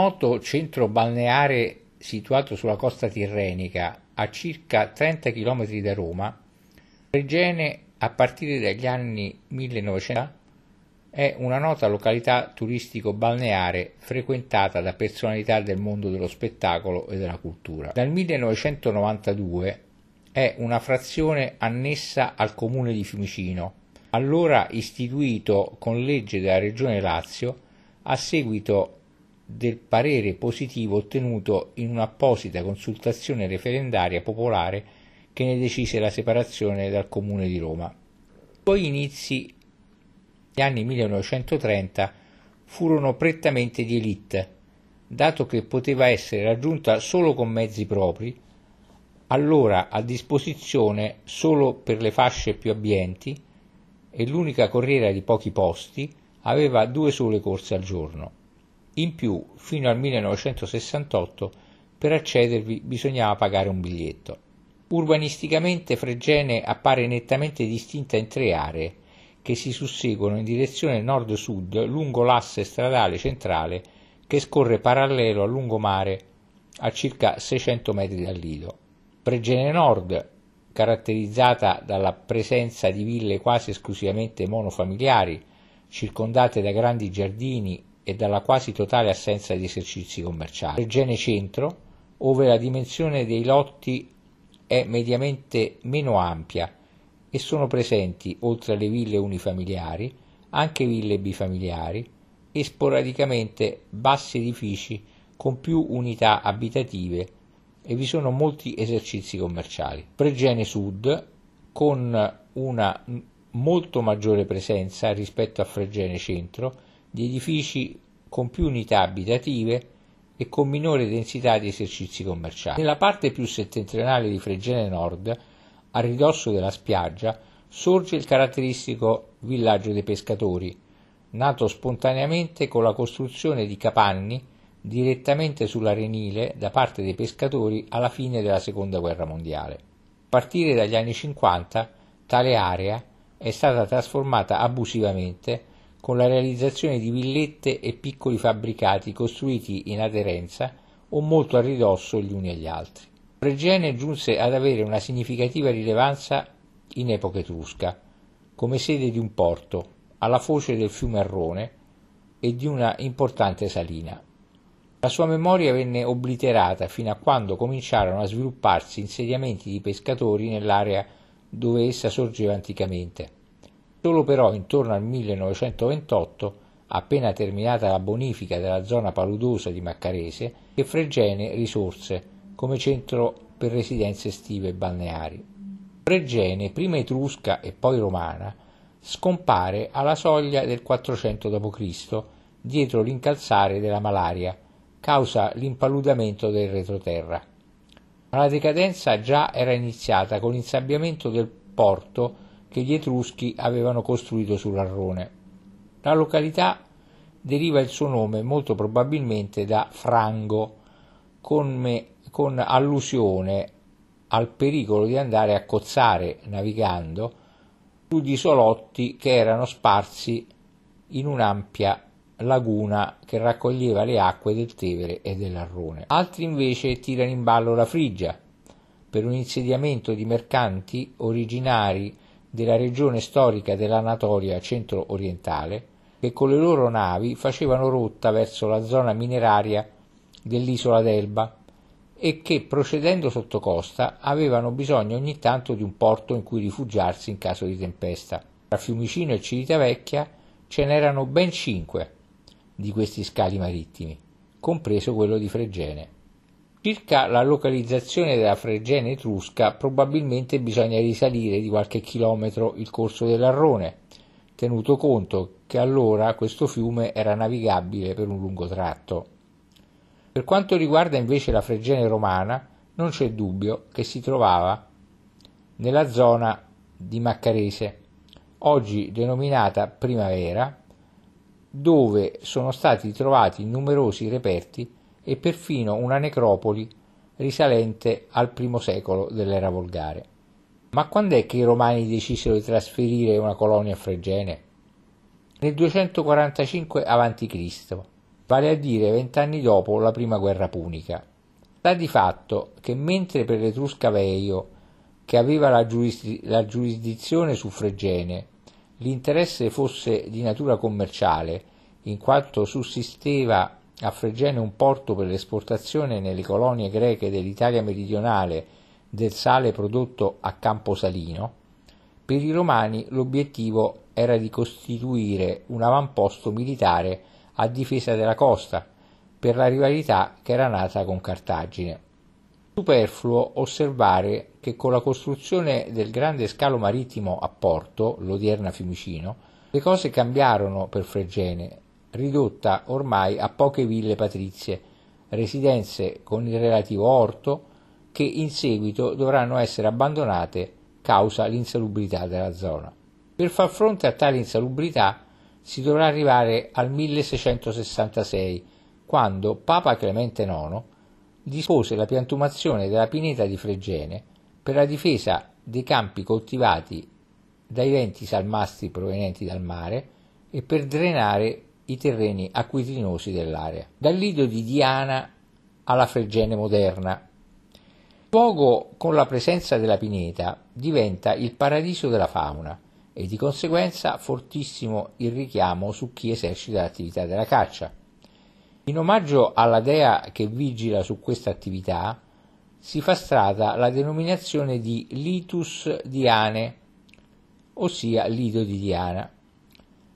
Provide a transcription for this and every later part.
Noto centro balneare situato sulla costa tirrenica a circa 30 km da Roma, Fregene a partire dagli anni 1900 è una nota località turistico-balneare frequentata da personalità del mondo dello spettacolo e della cultura. Dal 1992 è una frazione annessa al comune di Fiumicino, allora istituito con legge della Regione Lazio a seguito del parere positivo ottenuto in un'apposita consultazione referendaria popolare che ne decise la separazione dal Comune di Roma. I suoi inizi negli anni 1930 furono prettamente di élite, dato che poteva essere raggiunta solo con mezzi propri, allora a disposizione solo per le fasce più abbienti e l'unica corriera di pochi posti aveva due sole corse al giorno. In più, fino al 1968, per accedervi bisognava pagare un biglietto. Urbanisticamente Fregene appare nettamente distinta in tre aree, che si susseguono in direzione nord-sud lungo l'asse stradale centrale che scorre parallelo al lungomare a circa 600 metri dal Lido. Fregene Nord, caratterizzata dalla presenza di ville quasi esclusivamente monofamiliari, circondate da grandi giardini e dalla quasi totale assenza di esercizi commerciali. Regene Centro, ove la dimensione dei lotti è mediamente meno ampia e sono presenti, oltre alle ville unifamiliari, anche ville bifamiliari e sporadicamente bassi edifici con più unità abitative e vi sono molti esercizi commerciali. Pregene Sud, con una molto maggiore presenza rispetto a Fregene Centro, di edifici con più unità abitative e con minore densità di esercizi commerciali. Nella parte più settentrionale di Fregene Nord, a ridosso della spiaggia, sorge il caratteristico villaggio dei pescatori, nato spontaneamente con la costruzione di capanni direttamente sull'arenile da parte dei pescatori alla fine della seconda guerra mondiale. A partire dagli anni 50 tale area è stata trasformata abusivamente con la realizzazione di villette e piccoli fabbricati costruiti in aderenza o molto a ridosso gli uni agli altri. Fregene giunse ad avere una significativa rilevanza in epoca etrusca, come sede di un porto, alla foce del fiume Arrone e di una importante salina. La sua memoria venne obliterata fino a quando cominciarono a svilupparsi insediamenti di pescatori nell'area dove essa sorgeva anticamente. Solo però intorno al 1928, appena terminata la bonifica della zona paludosa di Maccarese, che Fregene risorse come centro per residenze estive e balneari. Fregene, prima etrusca e poi romana, scompare alla soglia del 400 d.C., dietro l'incalzare della malaria, causa l'impaludamento del retroterra. Ma la decadenza già era iniziata con l'insabbiamento del porto che gli Etruschi avevano costruito sull'Arrone. La località deriva il suo nome molto probabilmente da frango, con, me, con allusione al pericolo di andare a cozzare navigando sugli isolotti che erano sparsi in un'ampia laguna che raccoglieva le acque del Tevere e dell'Arrone. Altri invece tirano in ballo la Frigia per un insediamento di mercanti originari della regione storica dell'Anatolia centro-orientale, che con le loro navi facevano rotta verso la zona mineraria dell'isola d'Elba e che, procedendo sotto costa, avevano bisogno ogni tanto di un porto in cui rifugiarsi in caso di tempesta. Tra Fiumicino e Civitavecchia ce n'erano ben cinque di questi scali marittimi, compreso quello di Fregene. Circa la localizzazione della Fregene etrusca probabilmente bisogna risalire di qualche chilometro il corso dell'Arrone, tenuto conto che allora questo fiume era navigabile per un lungo tratto. Per quanto riguarda invece la Fregene romana, non c'è dubbio che si trovava nella zona di Maccarese, oggi denominata Primavera, dove sono stati trovati numerosi reperti e perfino una necropoli risalente al I secolo dell'era volgare. Ma quando è che i romani decisero di trasferire una colonia a Fregene? Nel 245 a.C., vale a dire vent'anni dopo la prima guerra punica. Sta di fatto che mentre per l'Etrusca Veio, che aveva la, giurisdi- la giurisdizione su Fregene, l'interesse fosse di natura commerciale, in quanto sussisteva a Fregene un porto per l'esportazione nelle colonie greche dell'Italia meridionale del sale prodotto a Camposalino, per i romani l'obiettivo era di costituire un avamposto militare a difesa della costa, per la rivalità che era nata con Cartagine. Superfluo osservare che con la costruzione del grande scalo marittimo a Porto, l'odierna Fiumicino, le cose cambiarono per Fregene, ridotta ormai a poche ville patrizie, residenze con il relativo orto, che in seguito dovranno essere abbandonate causa l'insalubrità della zona. Per far fronte a tale insalubrità si dovrà arrivare al 1666, quando Papa Clemente IX dispose la piantumazione della pineta di Fregene per la difesa dei campi coltivati dai venti salmastri provenienti dal mare e per drenare i terreni acquitinosi dell'area. Dal lido di Diana alla Fregene moderna. Il luogo con la presenza della pineta diventa il paradiso della fauna e di conseguenza fortissimo il richiamo su chi esercita l'attività della caccia. In omaggio alla dea che vigila su questa attività, si fa strada la denominazione di Litus Diane, ossia Lido di Diana.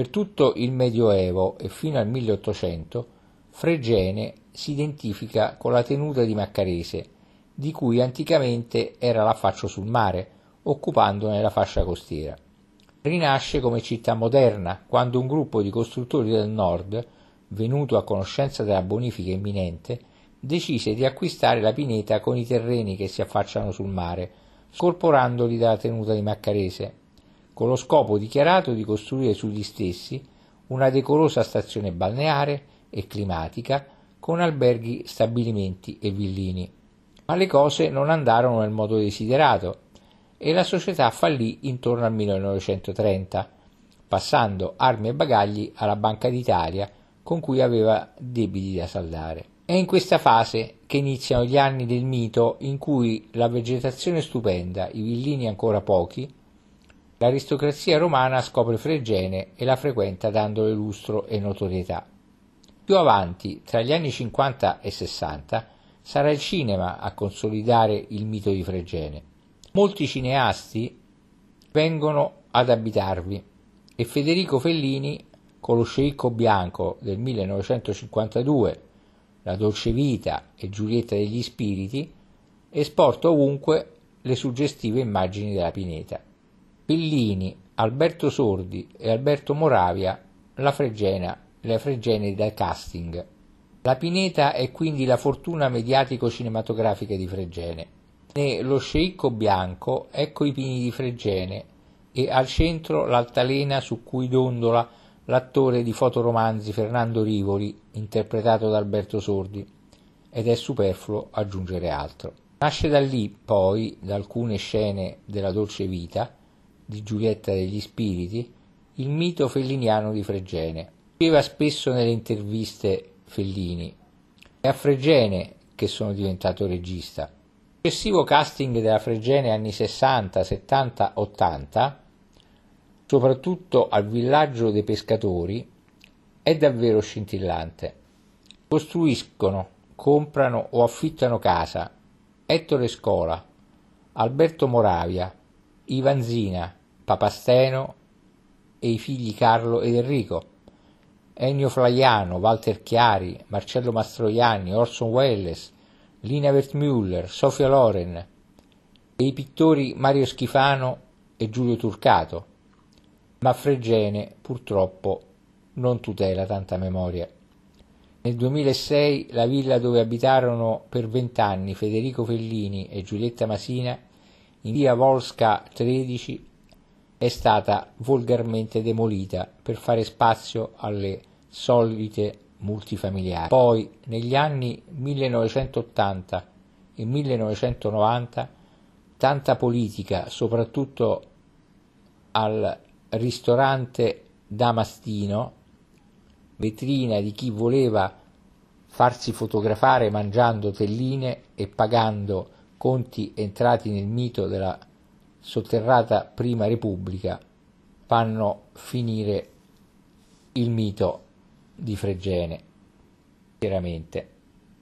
Per tutto il Medioevo e fino al 1800 Fregene si identifica con la tenuta di Maccarese, di cui anticamente era l'affaccio sul mare, occupandone la fascia costiera. Rinasce come città moderna quando un gruppo di costruttori del nord venuto a conoscenza della bonifica imminente, decise di acquistare la pineta con i terreni che si affacciano sul mare, scorporandoli dalla tenuta di Maccarese, con lo scopo dichiarato di costruire sugli stessi una decorosa stazione balneare e climatica con alberghi, stabilimenti e villini. Ma le cose non andarono nel modo desiderato e la società fallì intorno al 1930, passando armi e bagagli alla Banca d'Italia con cui aveva debiti da saldare. È in questa fase che iniziano gli anni del mito in cui la vegetazione stupenda, i villini ancora pochi, l'aristocrazia romana scopre Fregene e la frequenta dandole lustro e notorietà. Più avanti, tra gli anni 50 e 60, sarà il cinema a consolidare il mito di Fregene. Molti cineasti vengono ad abitarvi e Federico Fellini con lo sceicco bianco del 1952, La dolce vita e Giulietta degli spiriti, esporta ovunque le suggestive immagini della pineta. Bellini, Alberto Sordi e Alberto Moravia, la Fregena, le Fregene da casting. La pineta è quindi la fortuna mediatico-cinematografica di Fregene. Nello sceicco bianco ecco i pini di Fregene e al centro l'altalena su cui dondola l'attore di fotoromanzi Fernando Rivoli, interpretato da Alberto Sordi, ed è superfluo aggiungere altro. Nasce da lì, poi, da alcune scene della dolce vita, di Giulietta degli Spiriti, il mito felliniano di Fregene. Diceva spesso nelle interviste Fellini, è a Fregene che sono diventato regista. Il successivo casting della Fregene anni 60, 70, 80 soprattutto al villaggio dei pescatori, è davvero scintillante. Costruiscono, comprano o affittano casa Ettore Scola, Alberto Moravia, Ivanzina, Papasteno e i figli Carlo ed Enrico, Ennio Flaiano, Walter Chiari, Marcello Mastroianni, Orson Welles, Lina Wertmüller, Sofia Loren e i pittori Mario Schifano e Giulio Turcato ma Fregene purtroppo non tutela tanta memoria. Nel 2006 la villa dove abitarono per vent'anni Federico Fellini e Giulietta Masina, in via Volsca 13, è stata volgarmente demolita per fare spazio alle solite multifamiliari. Poi, negli anni 1980 e 1990, tanta politica, soprattutto al ristorante Damastino, vetrina di chi voleva farsi fotografare mangiando telline e pagando conti entrati nel mito della sotterrata Prima Repubblica fanno finire il mito di Fregene, chiaramente.